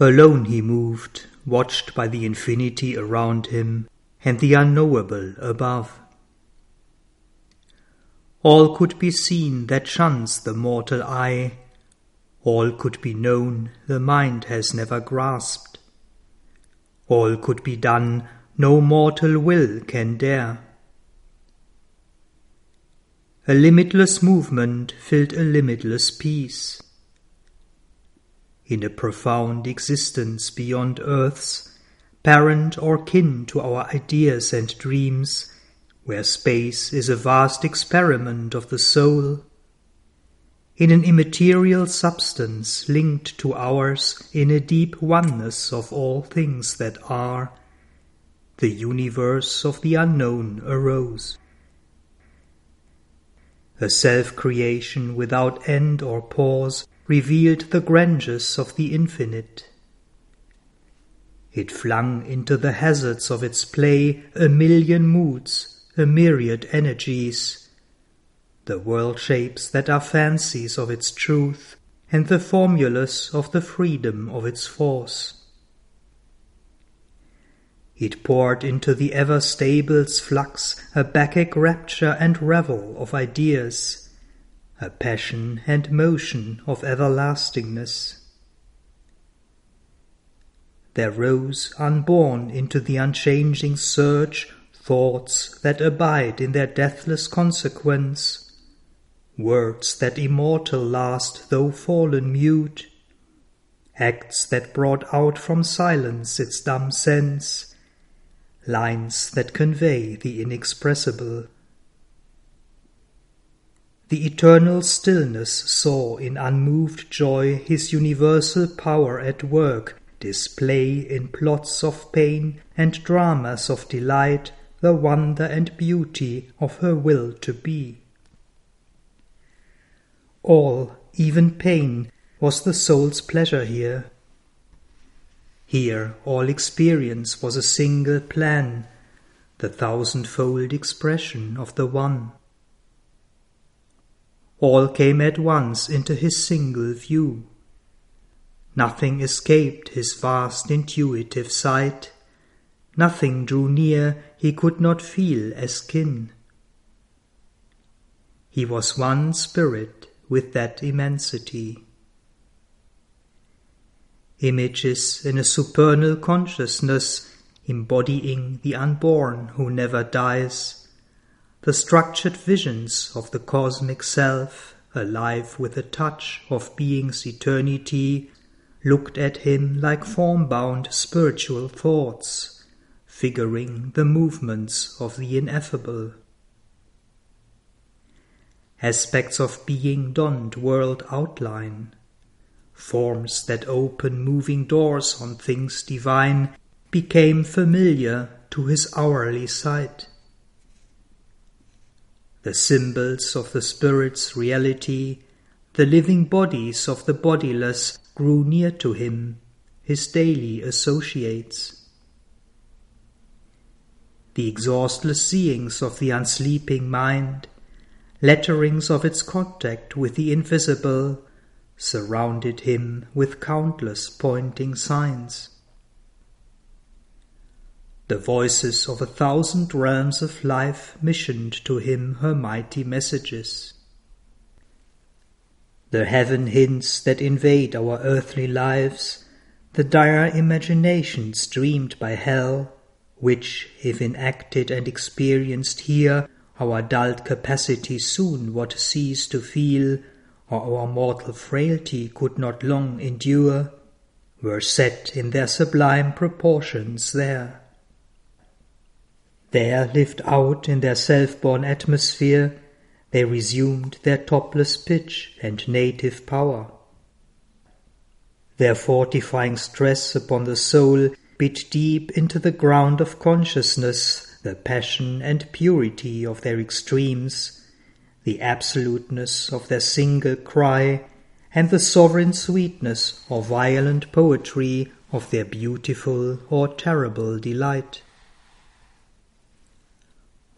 Alone he moved, watched by the infinity around him and the unknowable above. All could be seen that shuns the mortal eye, all could be known the mind has never grasped. All could be done no mortal will can dare. A limitless movement filled a limitless peace. In a profound existence beyond earth's, parent or kin to our ideas and dreams, where space is a vast experiment of the soul, in an immaterial substance linked to ours in a deep oneness of all things that are, the universe of the unknown arose. A self creation without end or pause revealed the grandeurs of the infinite. It flung into the hazards of its play a million moods, a myriad energies, the world shapes that are fancies of its truth, and the formulas of the freedom of its force. It poured into the ever stable's flux a Bacchic rapture and revel of ideas, a passion and motion of everlastingness. There rose unborn into the unchanging surge thoughts that abide in their deathless consequence, words that immortal last though fallen mute, acts that brought out from silence its dumb sense, lines that convey the inexpressible. The eternal stillness saw in unmoved joy his universal power at work display in plots of pain and dramas of delight the wonder and beauty of her will to be. All, even pain, was the soul's pleasure here, here all experience was a single plan, the thousandfold expression of the One. All came at once into his single view. Nothing escaped his vast intuitive sight, nothing drew near he could not feel as kin. He was one spirit with that immensity images in a supernal consciousness embodying the unborn who never dies, the structured visions of the cosmic self, alive with a touch of being's eternity, looked at him like form-bound spiritual thoughts, figuring the movements of the ineffable. Aspects of being donned world outline, Forms that open moving doors on things divine became familiar to his hourly sight. The symbols of the Spirit's reality, the living bodies of the bodiless, grew near to him, his daily associates. The exhaustless seeings of the unsleeping mind, letterings of its contact with the invisible, surrounded him with countless pointing signs. The voices of a thousand realms of life missioned to him her mighty messages. The heaven hints that invade our earthly lives, the dire imaginations dreamed by hell, which, if enacted and experienced here, our dulled capacity soon would cease to feel, or our mortal frailty could not long endure, were set in their sublime proportions there. There lived out in their self-born atmosphere, they resumed their topless pitch and native power. Their fortifying stress upon the soul beat deep into the ground of consciousness the passion and purity of their extremes, the absoluteness of their single cry, and the sovereign sweetness or violent poetry of their beautiful or terrible delight.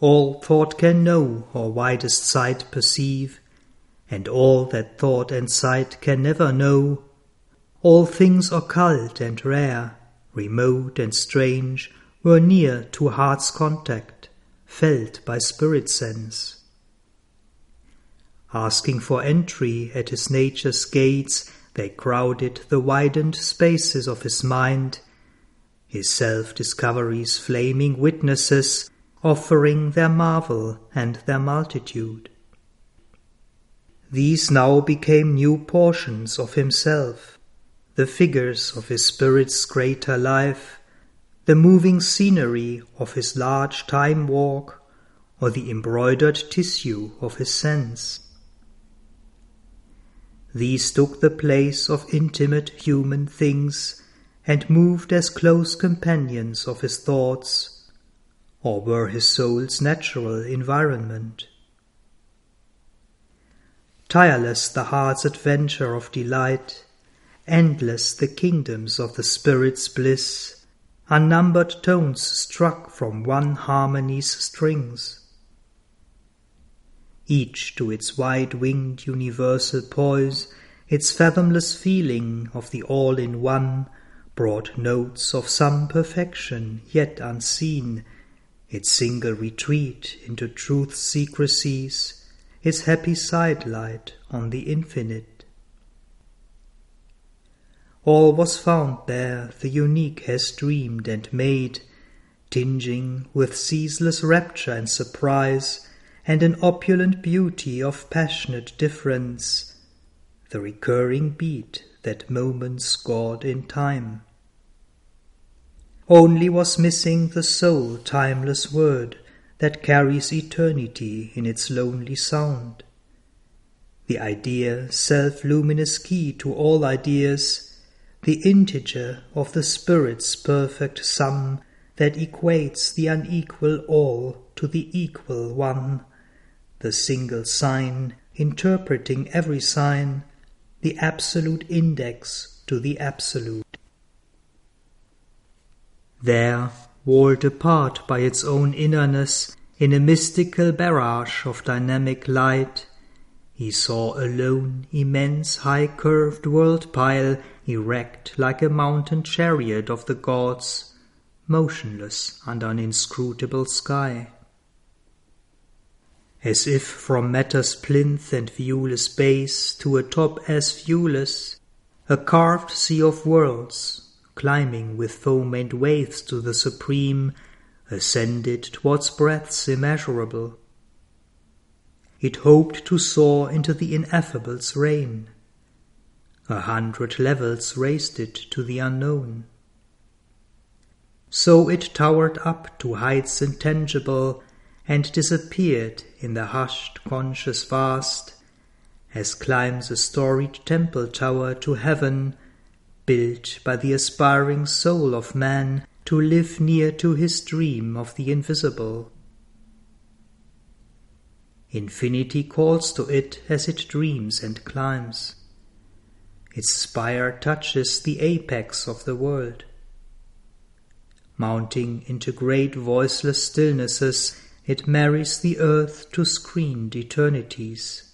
All thought can know or widest sight perceive, and all that thought and sight can never know, All things occult and rare, remote and strange, were near to heart's contact, felt by spirit sense. Asking for entry at his nature's gates, they crowded the widened spaces of his mind, his self discovery's flaming witnesses, offering their marvel and their multitude. These now became new portions of himself, the figures of his spirit's greater life, the moving scenery of his large time walk, or the embroidered tissue of his sense. These took the place of intimate human things and moved as close companions of his thoughts, or were his soul's natural environment. Tireless the heart's adventure of delight, endless the kingdoms of the spirit's bliss, unnumbered tones struck from one harmony's strings. Each to its wide-winged universal poise, its fathomless feeling of the all-in-one, brought notes of some perfection yet unseen, its single retreat into truth's secrecies, its happy sidelight on the infinite. All was found there the unique has dreamed and made, tinging with ceaseless rapture and surprise, and an opulent beauty of passionate difference, the recurring beat that moments scored in time. Only was missing the sole timeless word, that carries eternity in its lonely sound. The idea, self luminous key to all ideas, the integer of the Spirit's perfect sum that equates the unequal all to the equal one, the single sign interpreting every sign, the absolute index to the absolute. There walled apart by its own innerness in a mystical barrage of dynamic light, he saw a lone, immense, high-curved world pile erect like a mountain chariot of the gods, motionless under an inscrutable sky. As if from matter's plinth and viewless base to a top as viewless, a carved sea of worlds, climbing with foam and waves to the supreme, ascended towards breadths immeasurable. It hoped to soar into the ineffable's reign. A hundred levels raised it to the unknown. So it towered up to heights intangible and disappeared in the hushed conscious vast, as climbs a storied temple tower to heaven built by the aspiring soul of man to live near to his dream of the invisible. Infinity calls to it as it dreams and climbs. Its spire touches the apex of the world. Mounting into great voiceless stillnesses, it marries the earth to screened eternities.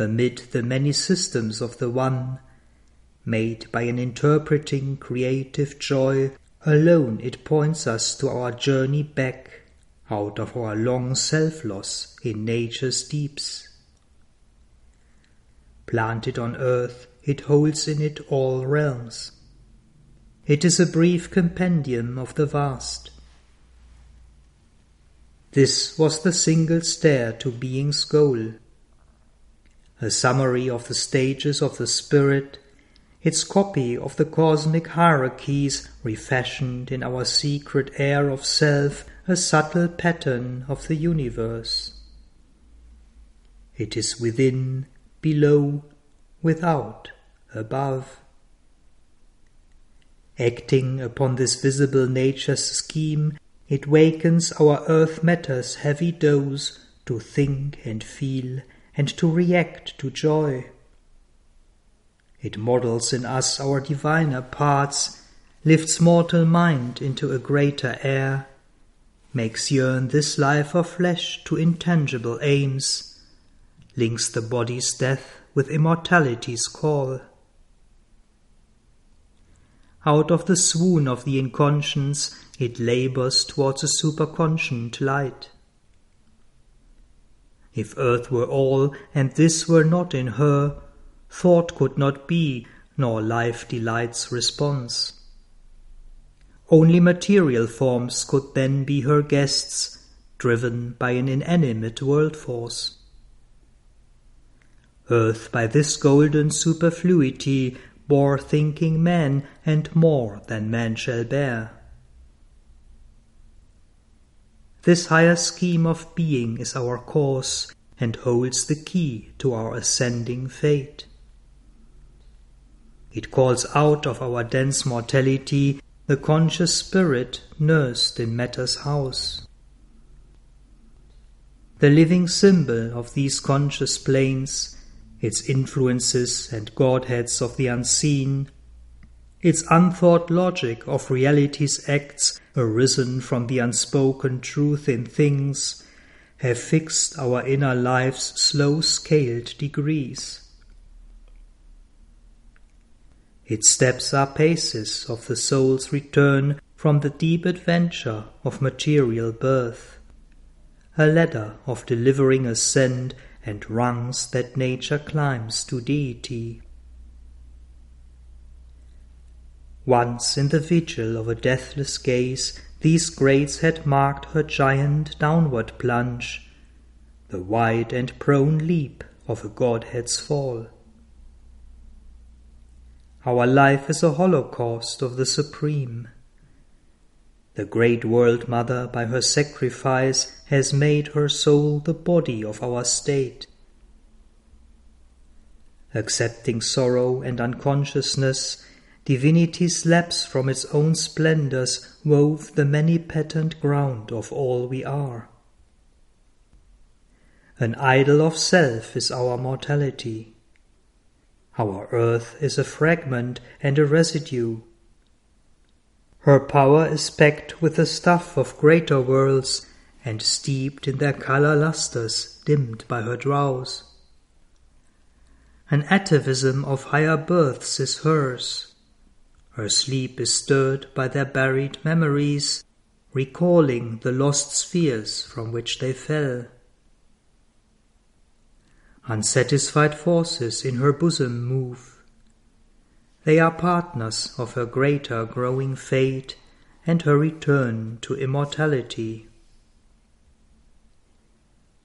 Amid the many systems of the One, made by an interpreting creative joy, alone it points us to our journey back out of our long self-loss in nature's deeps. Planted on earth, it holds in it all realms. It is a brief compendium of the vast. This was the single stair to being's goal, a summary of the stages of the spirit its copy of the cosmic hierarchies refashioned in our secret air of self a subtle pattern of the universe. It is within, below, without, above. Acting upon this visible nature's scheme, it wakens our earth matter's heavy dose to think and feel and to react to joy. It models in us our diviner parts, lifts mortal mind into a greater air, makes yearn this life of flesh to intangible aims, links the body's death with immortality's call. Out of the swoon of the inconscience, it labors towards a superconscient light. If earth were all, and this were not in her, thought could not be, nor life delight's response. Only material forms could then be her guests, driven by an inanimate world force. Earth by this golden superfluity bore thinking man and more than man shall bear. This higher scheme of being is our cause and holds the key to our ascending fate. It calls out of our dense mortality the conscious spirit nursed in matter's house. The living symbol of these conscious planes, its influences and godheads of the unseen, its unthought logic of reality's acts arisen from the unspoken truth in things, have fixed our inner life's slow scaled degrees. Its steps are paces of the soul's return from the deep adventure of material birth, a ladder of delivering ascent and rungs that nature climbs to deity. Once in the vigil of a deathless gaze, these grades had marked her giant downward plunge, the wide and prone leap of a godhead's fall. Our life is a holocaust of the Supreme. The great World Mother, by her sacrifice, has made her soul the body of our state. Accepting sorrow and unconsciousness, divinity's lapse from its own splendors wove the many patterned ground of all we are. An idol of self is our mortality. Our earth is a fragment and a residue. Her power is packed with the stuff of greater worlds and steeped in their color lustres dimmed by her drowse. An atavism of higher births is hers. Her sleep is stirred by their buried memories, recalling the lost spheres from which they fell. Unsatisfied forces in her bosom move. They are partners of her greater growing fate and her return to immortality.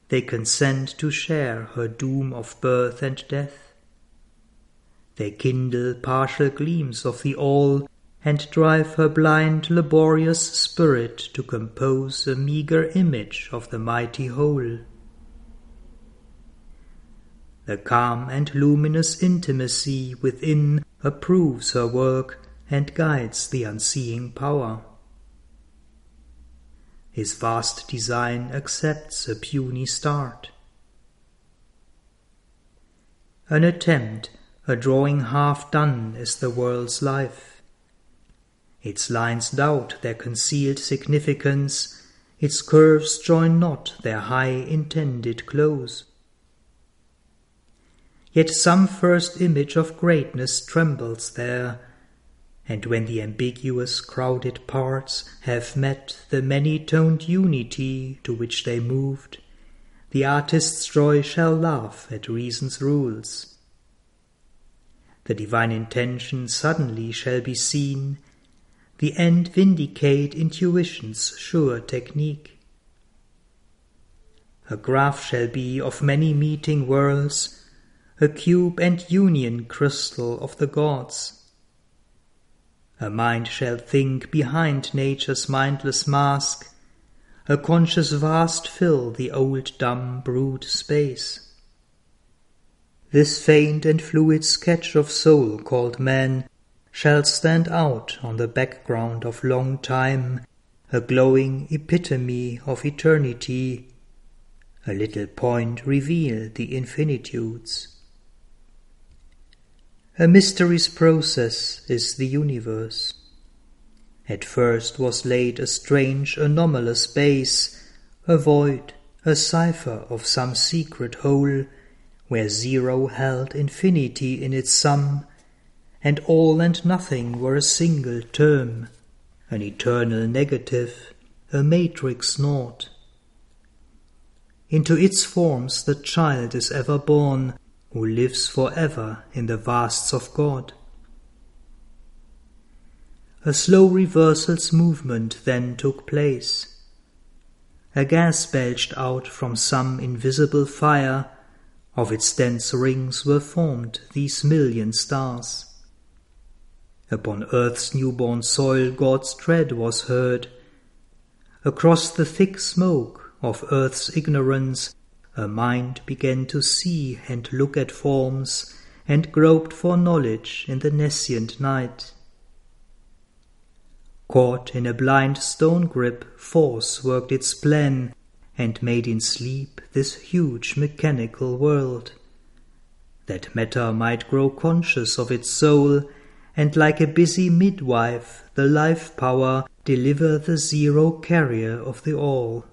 They consent to share her doom of birth and death. They kindle partial gleams of the all and drive her blind, laborious spirit to compose a meagre image of the mighty whole. The calm and luminous intimacy within approves her work and guides the unseeing power. His vast design accepts a puny start. An attempt, a drawing half done is the world's life. Its lines doubt their concealed significance, its curves join not their high intended close. Yet some first image of greatness trembles there, and when the ambiguous crowded parts have met the many-toned unity to which they moved, the artist's joy shall laugh at reason's rules. The divine intention suddenly shall be seen, the end vindicate intuition's sure technique. A graph shall be of many meeting worlds, a cube and union crystal of the gods. A mind shall think behind nature's mindless mask, a conscious vast fill the old dumb brute space. This faint and fluid sketch of soul called man shall stand out on the background of long time, a glowing epitome of eternity, a little point reveal the infinitudes. A mystery's process is the universe. At first was laid a strange anomalous base, a void, a cipher of some secret whole, where zero held infinity in its sum, and all and nothing were a single term, an eternal negative, a matrix naught. Into its forms the child is ever born, who lives for ever in the vasts of God. A slow reversal's movement then took place. A gas belched out from some invisible fire, of its dense rings were formed these million stars. Upon earth's newborn soil God's tread was heard. Across the thick smoke of earth's ignorance a mind began to see and look at forms, and groped for knowledge in the nescient night. Caught in a blind stone grip, force worked its plan, and made in sleep this huge mechanical world. That matter might grow conscious of its soul, and like a busy midwife, the life power deliver the zero carrier of the all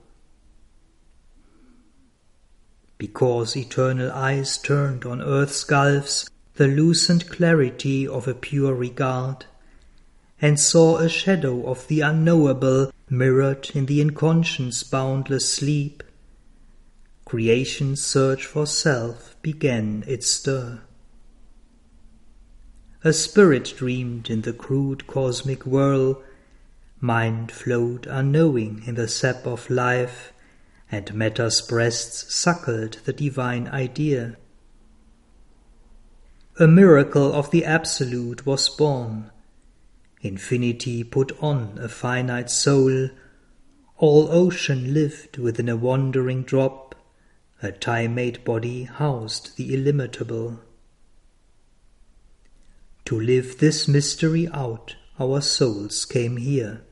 because eternal eyes turned on earth's gulfs the lucent clarity of a pure regard, and saw a shadow of the unknowable mirrored in the inconscious boundless sleep. Creation's search for self began its stir. A spirit dreamed in the crude cosmic whirl, mind flowed unknowing in the sap of life, and matter's breasts suckled the divine idea. A miracle of the Absolute was born. Infinity put on a finite soul. All ocean lived within a wandering drop. A time-made body housed the illimitable. To live this mystery out, our souls came here.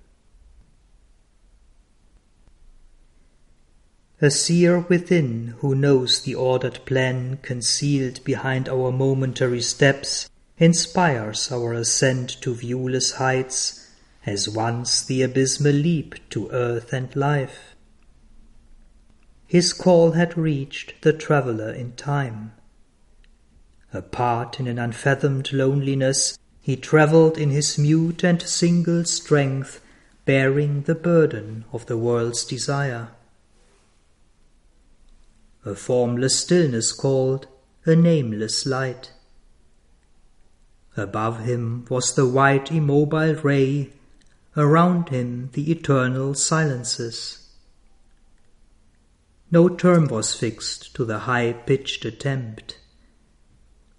A seer within who knows the ordered plan concealed behind our momentary steps inspires our ascent to viewless heights as once the abysmal leap to earth and life. His call had reached the traveller in time. Apart in an unfathomed loneliness, he travelled in his mute and single strength, bearing the burden of the world's desire a formless stillness called, a nameless light. Above him was the white immobile ray, around him the eternal silences. No term was fixed to the high-pitched attempt.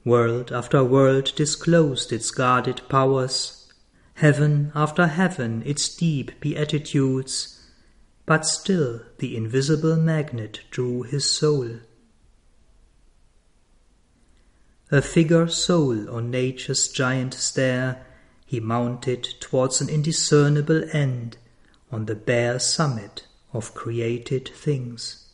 World after world disclosed its guarded powers, heaven after heaven its deep beatitudes, but still the invisible magnet drew his soul. A figure sole on nature's giant stair, he mounted towards an indiscernible end on the bare summit of created things.